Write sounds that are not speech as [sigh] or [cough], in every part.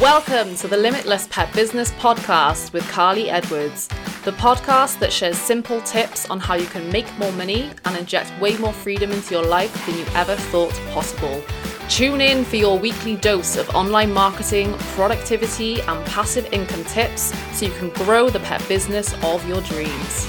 Welcome to the Limitless Pet Business Podcast with Karly Edwards, the podcast that shares simple tips on how you can make more money and inject way more freedom into your life than you ever thought possible. Tune in for your weekly dose of online marketing, productivity, and passive income tips so you can grow the pet business of your dreams.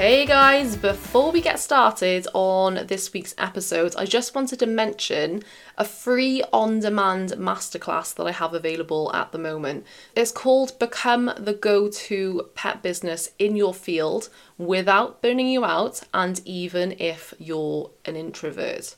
Hey guys, before we get started on this week's episode, I just wanted to mention a free on demand masterclass that I have available at the moment. It's called Become the Go To Pet Business in Your Field Without Burning You Out, and even if you're an introvert.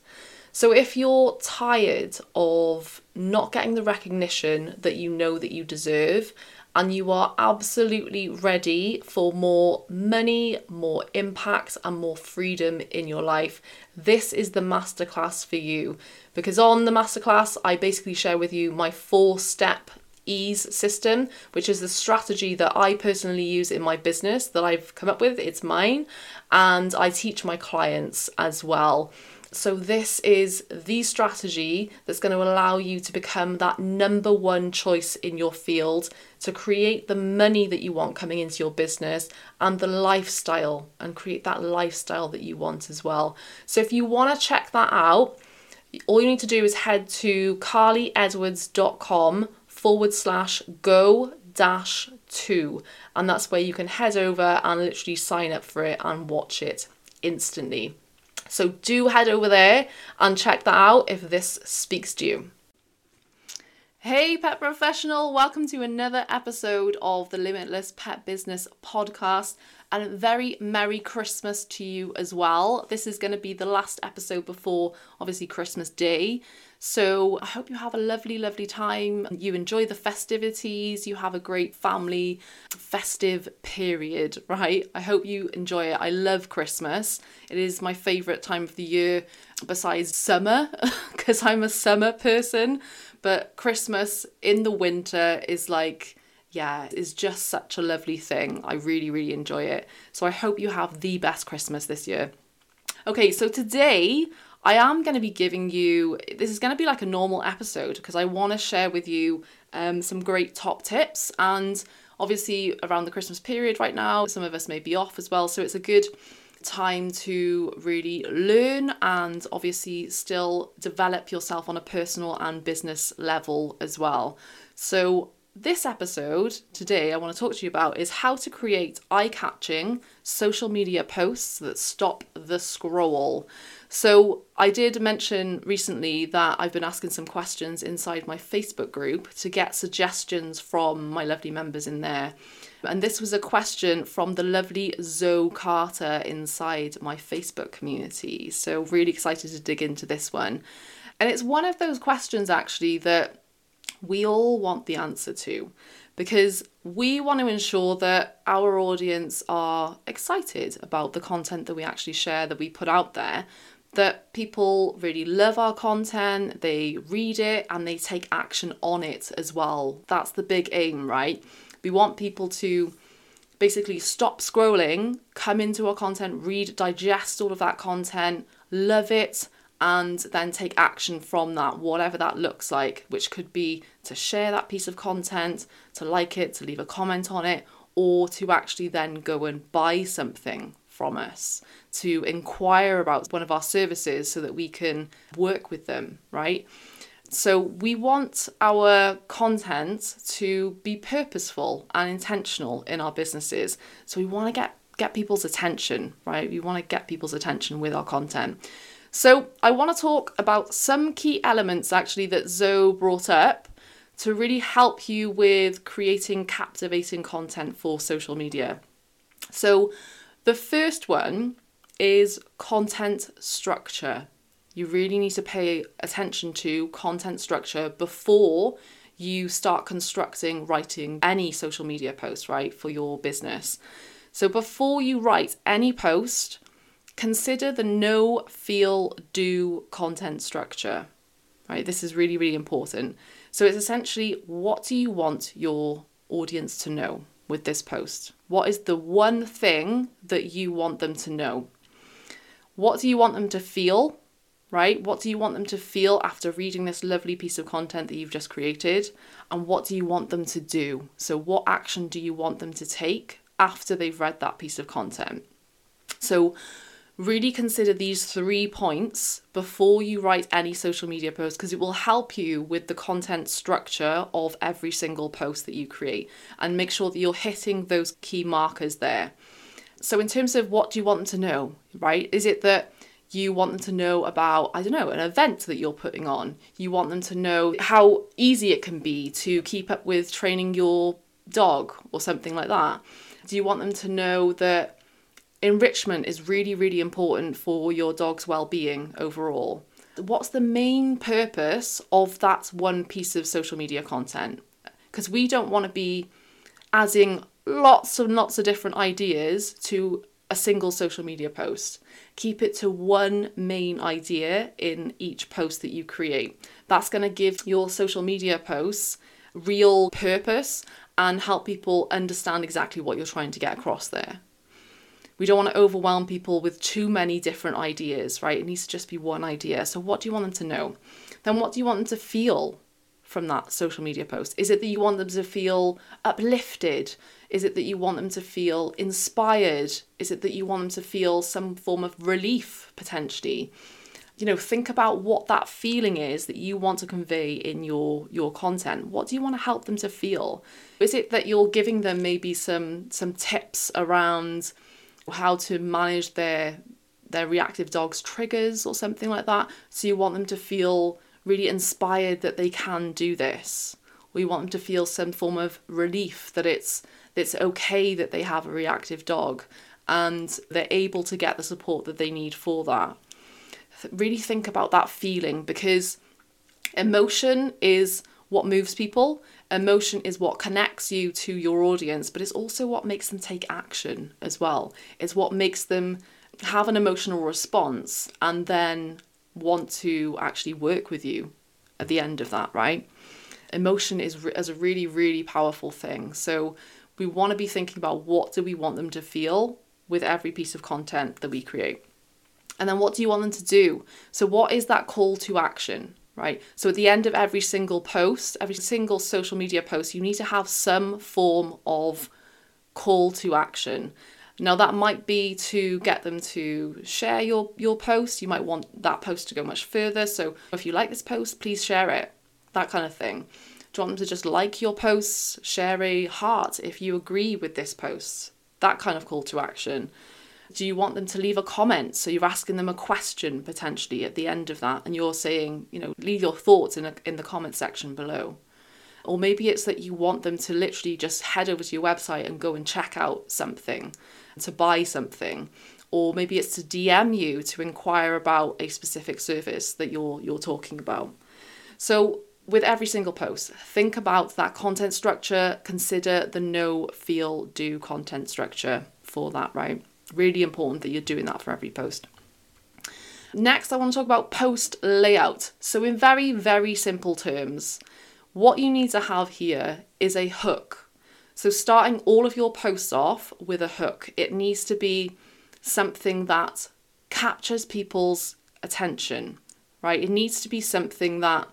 So, if you're tired of not getting the recognition that you know that you deserve, and you are absolutely ready for more money, more impact, and more freedom in your life, this is the masterclass for you. Because on the masterclass, I basically share with you my four step ease system, which is the strategy that I personally use in my business that I've come up with. It's mine, and I teach my clients as well. So, this is the strategy that's going to allow you to become that number one choice in your field to create the money that you want coming into your business and the lifestyle and create that lifestyle that you want as well. So, if you want to check that out, all you need to do is head to karlyedwards.com forward slash go dash to, and that's where you can head over and literally sign up for it and watch it instantly. So do head over there and check that out if this speaks to you. Hey, pet professional, welcome to another episode of the Limitless Pet Business Podcast, and a very Merry Christmas to you as well. This is going to be the last episode before obviously Christmas Day. So I hope you have a lovely, lovely time. You enjoy the festivities, you have a great family festive period, right? I hope you enjoy it. I love Christmas. It is my favourite time of the year besides summer, [laughs] because I'm a summer person. But Christmas in the winter is like, yeah, is just such a lovely thing. I really, really enjoy it. So I hope you have the best Christmas this year. Okay, so today I am going to be giving you, this is going to be like a normal episode because I want to share with you um, some great top tips. And obviously, around the Christmas period right now, some of us may be off as well. So it's a good time to really learn and obviously still develop yourself on a personal and business level as well. So, this episode today, I want to talk to you about is how to create eye catching social media posts that stop the scroll. So, I did mention recently that I've been asking some questions inside my Facebook group to get suggestions from my lovely members in there. And this was a question from the lovely Zoe Carter inside my Facebook community. So, really excited to dig into this one. And it's one of those questions actually that we all want the answer to because we want to ensure that our audience are excited about the content that we actually share, that we put out there, that people really love our content, they read it, and they take action on it as well. That's the big aim, right? We want people to basically stop scrolling, come into our content, read, digest all of that content, love it, and then take action from that, whatever that looks like, which could be to share that piece of content, to like it, to leave a comment on it, or to actually then go and buy something from us to inquire about one of our services so that we can work with them, right? So we want our content to be purposeful and intentional in our businesses. So we want to get get people's attention, right? We want to get people's attention with our content. So I want to talk about some key elements actually that Zoe brought up to really help you with creating captivating content for social media. So the first one is content structure. You really need to pay attention to content structure before you start constructing writing any social media post, right, for your business. So before you write any post, consider the know, feel, do content structure. Right? This is really, really important. So it's essentially what do you want your audience to know with this post? What is the one thing that you want them to know? What do you want them to feel? right? What do you want them to feel after reading this lovely piece of content that you've just created? And what do you want them to do? So, what action do you want them to take after they've read that piece of content? So, really consider these three points before you write any social media post because it will help you with the content structure of every single post that you create and make sure that you're hitting those key markers there. So, in terms of what do you want them to know, right? Is it that you want them to know about, I don't know, an event that you're putting on? You want them to know how easy it can be to keep up with training your dog or something like that? Do you want them to know that enrichment is really, really important for your dog's well being overall. What's the main purpose of that one piece of social media content? Because we don't want to be adding lots and lots of different ideas to a single social media post. Keep it to one main idea in each post that you create. That's going to give your social media posts real purpose and help people understand exactly what you're trying to get across there. We don't want to overwhelm people with too many different ideas, right? It needs to just be one idea. So, what do you want them to know? Then, what do you want them to feel from that social media post? Is it that you want them to feel uplifted? Is it that you want them to feel inspired? Is it that you want them to feel some form of relief potentially? You know, think about what that feeling is that you want to convey in your your content. What do you want to help them to feel? Is it that you're giving them maybe some some tips around how to manage their their reactive dog's triggers or something like that. So you want them to feel really inspired that they can do this. We want them to feel some form of relief that it's it's okay that they have a reactive dog and they're able to get the support that they need for that. Really think about that feeling because emotion is what moves people. Emotion is what connects you to your audience, but it's also what makes them take action as well. It's what makes them have an emotional response and then want to actually work with you at the end of that, right? Emotion is, is a really, really powerful thing. So we want to be thinking about what do we want them to feel with every piece of content that we create. And then what do you want them to do? So, what is that call to action? Right? So at the end of every single post, every single social media post, you need to have some form of call to action. Now that might be to get them to share your your post. You might want that post to go much further. So if you like this post, please share it. That kind of thing. Do you want them to just like your posts, share a heart if you agree with this post? That kind of call to action. Do you want them to leave a comment? So you're asking them a question potentially at the end of that, and you're saying, you know, leave your thoughts in, a, in the comment section below. Or maybe it's that you want them to literally just head over to your website and go and check out something, to buy something. Or maybe it's to DM you to inquire about a specific service that you're you're talking about. So with every single post, think about that content structure, consider the know, feel, do content structure for that, right? Really important that you're doing that for every post. Next, I want to talk about post layout. So, in very, very simple terms, what you need to have here is a hook. So, starting all of your posts off with a hook, it needs to be something that captures people's attention, right? It needs to be something that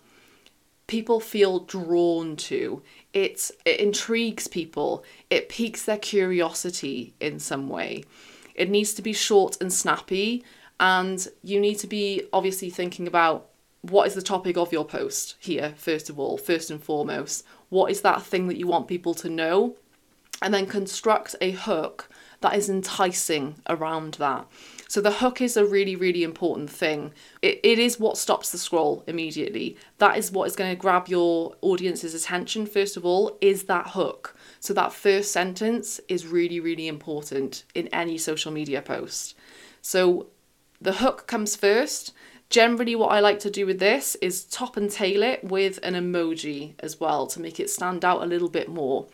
people feel drawn to. It, it intrigues people, it piques their curiosity in some way. It needs to be short and snappy, and you need to be obviously thinking about what is the topic of your post here, first of all, first and foremost. What is that thing that you want people to know? And then construct a hook that is enticing around that. So the hook is a really, really important thing. It, it is what stops the scroll immediately. That is what is going to grab your audience's attention, first of all, is that hook. So that first sentence is really, really important in any social media post. So the hook comes first. Generally, what I like to do with this is top and tail it with an emoji as well to make it stand out a little bit more.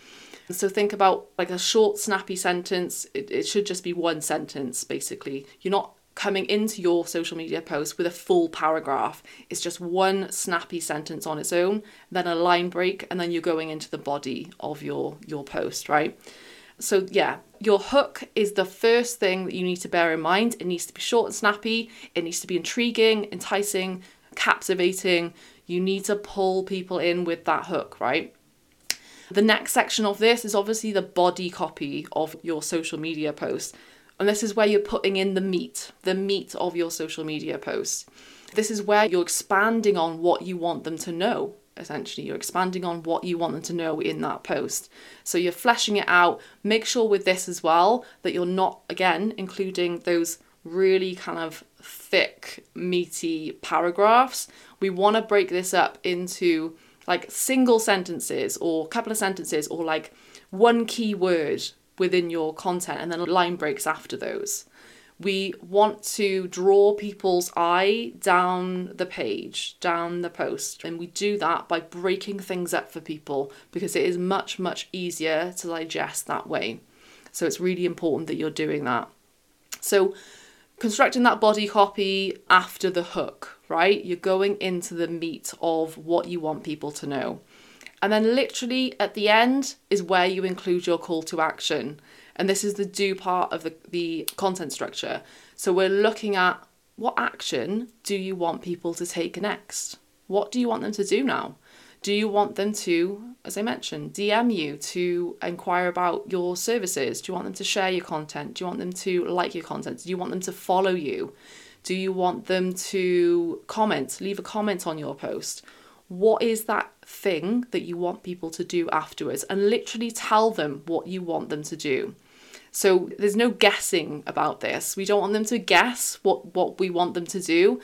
So think about like a short, snappy sentence. It, it should just be one sentence, basically. You're not coming into your social media post with a full paragraph. It's just one snappy sentence on its own, then a line break, and then you're going into the body of your your post, right? So, yeah, your hook is the first thing that you need to bear in mind. It needs to be short and snappy, it needs to be intriguing, enticing, captivating. You need to pull people in with that hook, right? The next section of this is obviously the body copy of your social media post. And this is where you're putting in the meat, the meat of your social media post. This is where you're expanding on what you want them to know essentially. You're expanding on what you want them to know in that post. So you're fleshing it out. Make sure with this as well that you're not, again, including those really kind of thick, meaty paragraphs. We want to break this up into like single sentences or a couple of sentences or like one key word within your content and then line breaks after those we want to draw people's eye down the page, down the post. And we do that by breaking things up for people because it is much, much easier to digest that way. So it's really important that you're doing that. So, constructing that body copy after the hook, right? You're going into the meat of what you want people to know. And then, literally, at the end is where you include your call to action. And this is the do part of the, the content structure. So we're looking at what action do you want people to take next? What do you want them to do now? Do you want them to, as I mentioned, DM you to inquire about your services? Do you want them to share your content? Do you want them to like your content? Do you want them to follow you? Do you want them to comment, leave a comment on your post? What is that thing that you want people to do afterwards? And literally tell them what you want them to do. So there's no guessing about this. We don't want them to guess what, what we want them to do.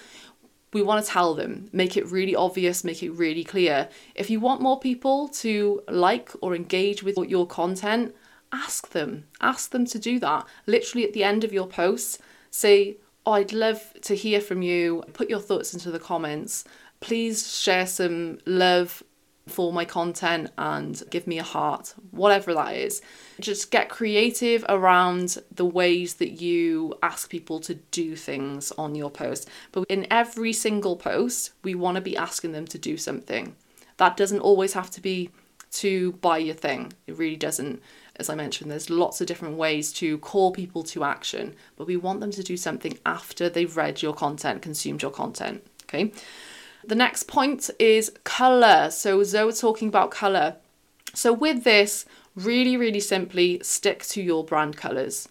We want to tell them, make it really obvious, make it really clear. If you want more people to like or engage with your content, ask them. Ask them to do that. Literally at the end of your post, say, oh, I'd love to hear from you. Put your thoughts into the comments. Please share some love for my content and give me a heart, whatever that is. Just get creative around the ways that you ask people to do things on your post. But in every single post, we want to be asking them to do something. That doesn't always have to be to buy your thing, it really doesn't. As I mentioned, there's lots of different ways to call people to action, but we want them to do something after they've read your content, consumed your content. Okay. The next point is colour. So Zoe talking about colour. So with this, really, really simply stick to your brand colours.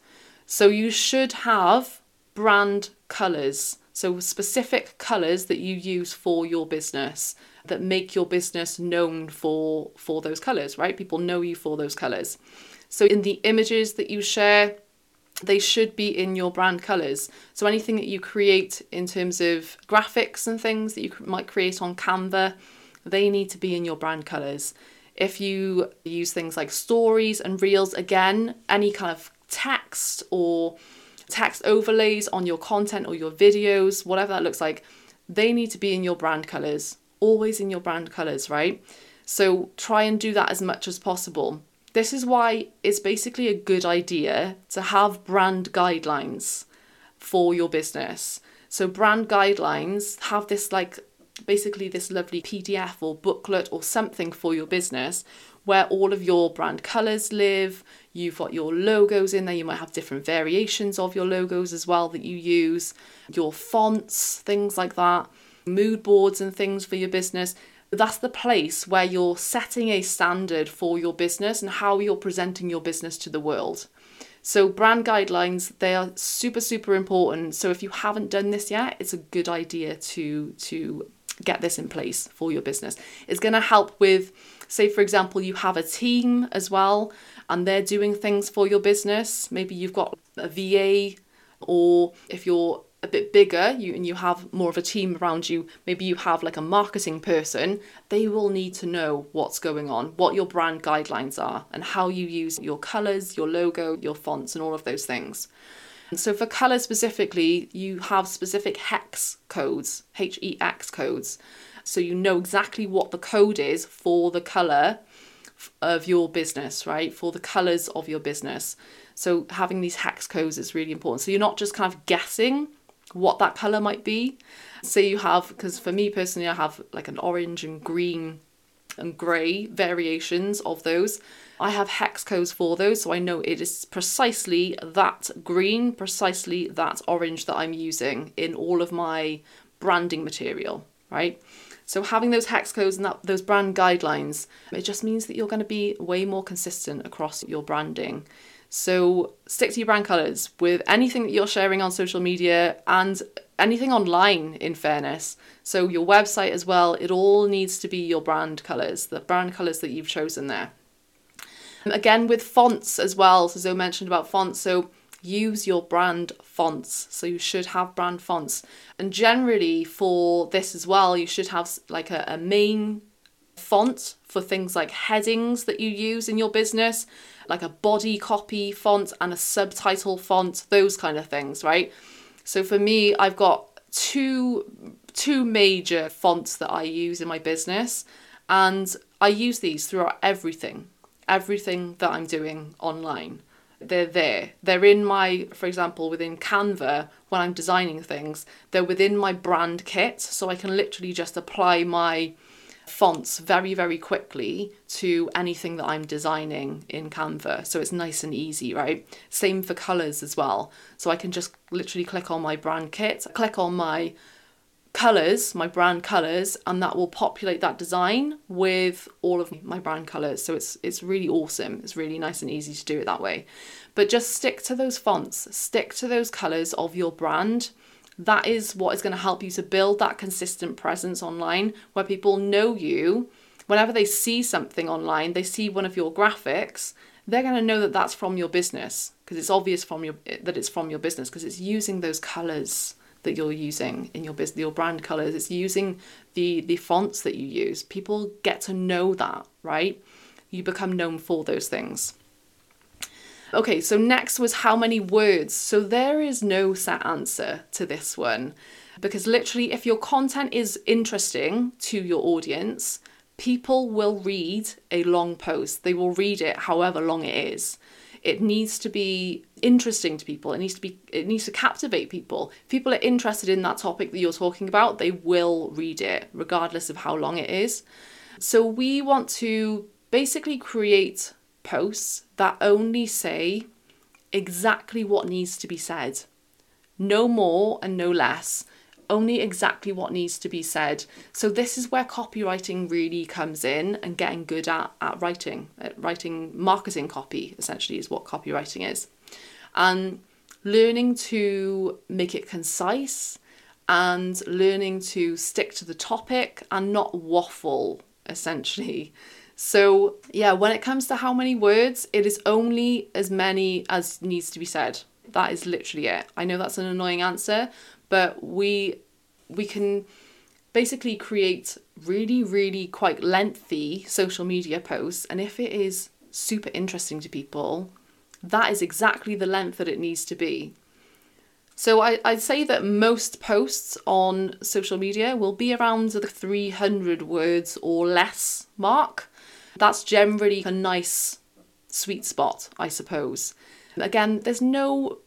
So you should have brand colours. So specific colours that you use for your business that make your business known for for those colours, right? People know you for those colours. So in the images that you share, they should be in your brand colors. So anything that you create in terms of graphics and things that you might create on Canva, they need to be in your brand colors. If you use things like stories and reels, again, any kind of text or text overlays on your content or your videos, whatever that looks like, they need to be in your brand colors, always in your brand colors, right? So try and do that as much as possible. This is why it's basically a good idea to have brand guidelines for your business. So, brand guidelines have this like basically this lovely PDF or booklet or something for your business where all of your brand colors live. You've got your logos in there. You might have different variations of your logos as well that you use, your fonts, things like that, mood boards and things for your business that's the place where you're setting a standard for your business and how you're presenting your business to the world. So brand guidelines they are super super important. So if you haven't done this yet, it's a good idea to to get this in place for your business. It's going to help with say for example you have a team as well and they're doing things for your business. Maybe you've got a VA or if you're a bit bigger you and you have more of a team around you maybe you have like a marketing person they will need to know what's going on what your brand guidelines are and how you use your colors your logo your fonts and all of those things. And so for color specifically you have specific hex codes hex codes. So you know exactly what the code is for the color of your business right? For the colors of your business. So having these hex codes is really important. So you're not just kind of guessing what that color might be. Say you have, because for me personally, I have like an orange and green and grey variations of those. I have hex codes for those, so I know it is precisely that green, precisely that orange that I'm using in all of my branding material, right? So having those hex codes and that, those brand guidelines, it just means that you're going to be way more consistent across your branding. So stick to your brand colors with anything that you're sharing on social media and anything online in fairness. So your website as well, it all needs to be your brand colors, the brand colors that you've chosen there. Again with fonts as well, so Zoe mentioned about fonts. So use your brand fonts. So you should have brand fonts. And generally for this as well, you should have like a, a main font for things like headings that you use in your business, like a body copy font and a subtitle font, those kind of things, right? So for me, I've got two two major fonts that I use in my business and I use these throughout everything, everything that I'm doing online they're there. They're in my, for example, within Canva, when I'm designing things, they're within my brand kit. So I can literally just apply my fonts very, very quickly to anything that I'm designing in Canva. So it's nice and easy, right? Same for colors as well. So I can just literally click on my brand kit, click on my colors, my brand colors, and that will populate that design with all of my brand colors. So it's it's really awesome. It's really nice and easy to do it that way. But just stick to those fonts, stick to those colors of your brand. That is what is going to help you to build that consistent presence online where people know you. Whenever they see something online, they see one of your graphics, they're going to know that that's from your business because it's obvious from your eh, that it's from your business because it's using those colors that you're using in your business, your brand colors. It's using the the fonts that you use. People get to know that, right? You become known for those things. Okay, so next was how many words. So there is no set answer to this one. Because literally, if your content is interesting to your audience, people will read a long post. They will read it however long it is. It needs to be interesting to people. It needs to be it needs to captivate people. If people are interested in that topic that you're talking about they will read it regardless of how long it is. So we want to basically create posts that only say exactly what needs to be said no more and no less only exactly what needs to be said. So this is where copywriting really comes in and getting good at, at writing, at writing marketing copy essentially is what copywriting is. And learning to make it concise and learning to stick to the topic and not waffle essentially. So, yeah, when it comes to how many words, it is only as many as needs to be said. That is literally it. I know that's an annoying answer, but we we can basically create really really quite lengthy social media posts and if it is super interesting to people that is exactly the length that it needs to be so I, I'd say that most posts on social media will be around the 300 words or less mark. That's generally a nice sweet spot, I suppose. Again, there's no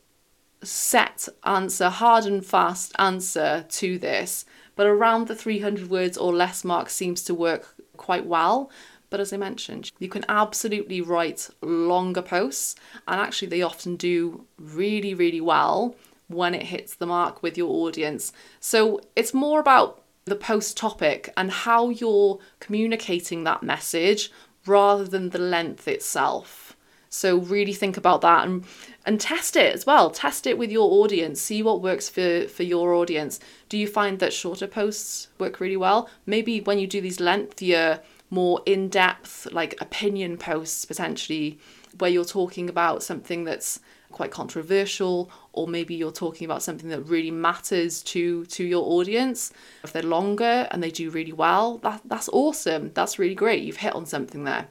set answer, hard and fast answer to this, but around the 300 words or less mark seems to work quite well. But as I mentioned, you can absolutely write longer posts, and actually, they often do really, really well when it hits the mark with your audience. So it's more about the post topic and how you're communicating that message rather than the length itself. So really think about that and and test it as well. Test it with your audience. See what works for for your audience. Do you find that shorter posts work really well? Maybe when you do these lengthier, more in-depth like opinion posts potentially where you're talking about something that's quite controversial or maybe you're talking about something that really matters to to your audience if they're longer and they do really well that that's awesome that's really great you've hit on something there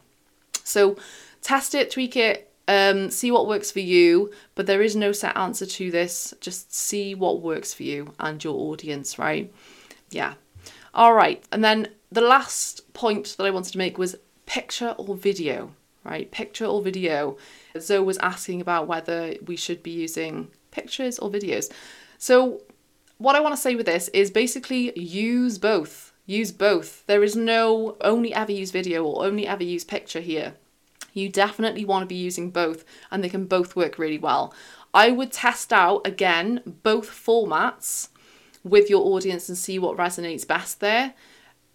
so test it, tweak it, um, see what works for you. But there is no set answer to this. Just see what works for you and your audience, right? Yeah. All right. And then the last point that I wanted to make was picture or video, right? Picture or video. Zoe was asking about whether we should be using pictures or videos. So, what I want to say with this is basically use both Use both. There is no only ever use video or only ever use picture here. You definitely want to be using both, and they can both work really well. I would test out again both formats with your audience and see what resonates best there.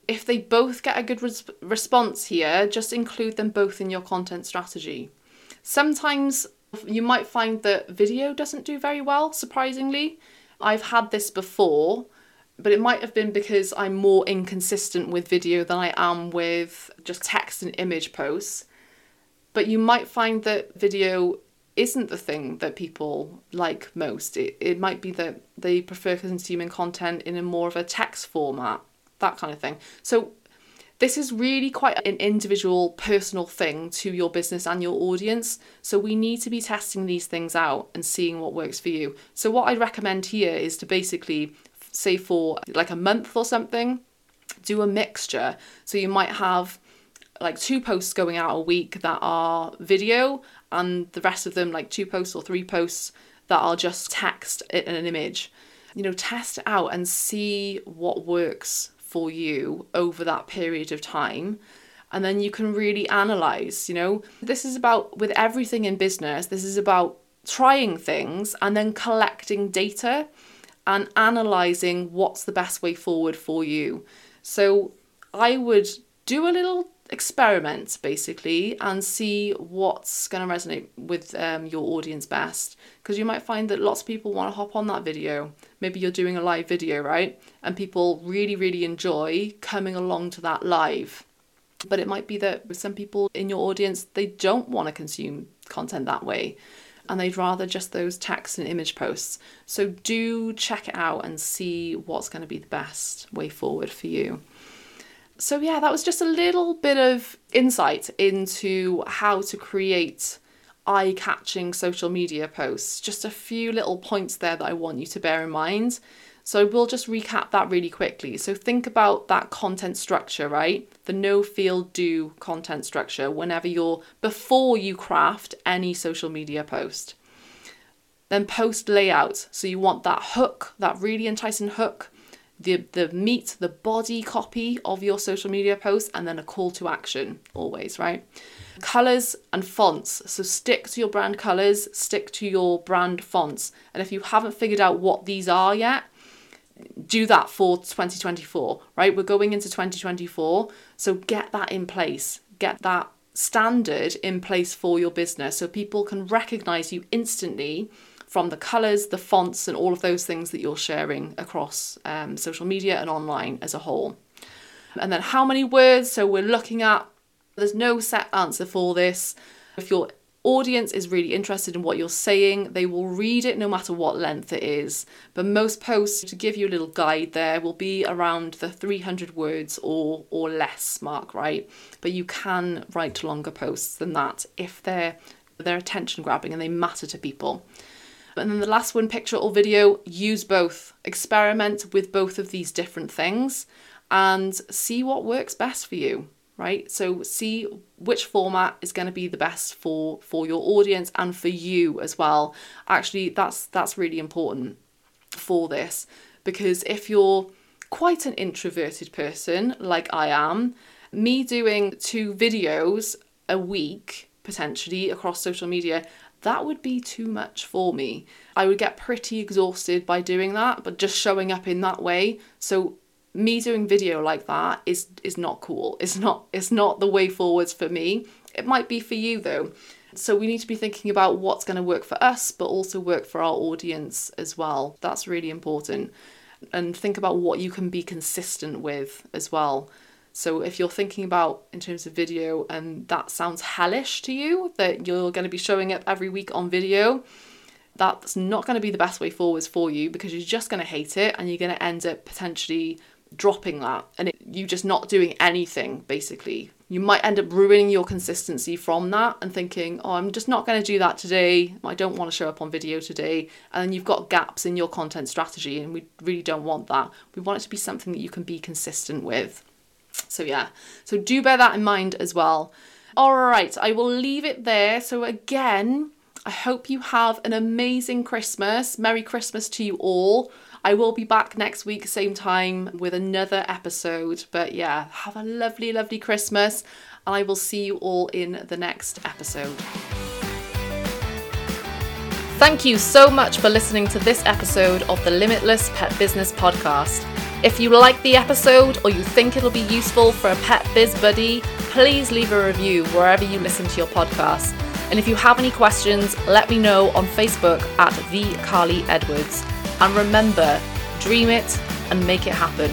If they both get a good res- response here, just include them both in your content strategy. Sometimes you might find that video doesn't do very well, surprisingly. I've had this before, but it might have been because I'm more inconsistent with video than I am with just text and image posts. But you might find that video isn't the thing that people like most. It, it might be that they prefer consuming content in a more of a text format, that kind of thing. So this is really quite an individual personal thing to your business and your audience. So we need to be testing these things out and seeing what works for you. So what I'd recommend here is to basically say for like a month or something, do a mixture. So you might have like two posts going out a week that are video and the rest of them like two posts or three posts that are just text and an image. You know, test out and see what works for you over that period of time. And then you can really analyze, you know. This is about, with everything in business, this is about trying things and then collecting data and analyzing what's the best way forward for you. So I would do a little experiment basically and see what's going to resonate with um, your audience best. Because you might find that lots of people want to hop on that video. Maybe you're doing a live video right? And people really really enjoy coming along to that live. But it might be that with some people in your audience they don't want to consume content that way. And they'd rather just those text and image posts. So do check it out and see what's going to be the best way forward for you so yeah, that was just a little bit of insight into how to create eye-catching social media posts. Just a few little points there that I want you to bear in mind. So we'll just recap that really quickly. So think about that content structure, right? The know feel do content structure whenever you're before you craft any social media post. Then post layout. So you want that hook, that really enticing hook the the meat, the body copy of your social media post, and then a call to action always, right? Colors and fonts. So stick to your brand colors, stick to your brand fonts. And if you haven't figured out what these are yet, do that for 2024, right? We're going into 2024, so get that in place. Get that standard in place for your business so people can recognize you instantly from the colours, the fonts, and all of those things that you're sharing across um, social media and online as a whole. And then how many words? So we're looking at, there's no set answer for this. If your audience is really interested in what you're saying, they will read it no matter what length it is. But most posts, to give you a little guide there, will be around the 300 words or or less mark, right? But you can write longer posts than that if they're they're attention grabbing and they matter to people. And then the last one, picture or video, use both. Experiment with both of these different things and see what works best for you, right? So see which format is going to be the best for for your audience and for you as well. Actually, that's that's really important for this because if you're quite an introverted person like I am, me doing two videos a week potentially across social media that would be too much for me. I would get pretty exhausted by doing that, but just showing up in that way. So me doing video like that is is not cool. It's not it's not the way forwards for me. It might be for you though. So we need to be thinking about what's going to work for us but also work for our audience as well. That's really important. And think about what you can be consistent with as well. So if you're thinking about in terms of video and that sounds hellish to you, that you're going to be showing up every week on video, that's not going to be the best way forwards for you because you're just going to hate it and you're going to end up potentially dropping that and it, you just not doing anything basically. You might end up ruining your consistency from that and thinking, oh, I'm just not going to do that today. I don't want to show up on video today. And you've got gaps in your content strategy, and we really don't want that. We want it to be something that you can be consistent with. So yeah, so do bear that in mind as well. All right, I will leave it there. So again, I hope you have an amazing Christmas. Merry Christmas to you all. I will be back next week, same time, with another episode. But yeah, have a lovely, lovely Christmas, and I will see you all in the next episode. Thank you so much for listening to this episode of the Limitless Pet Business Podcast. If you like the episode or you think it'll be useful for a pet biz buddy, please leave a review wherever you listen to your podcast. And if you have any questions, let me know on Facebook at the Karly Edwards. And remember, dream it and make it happen.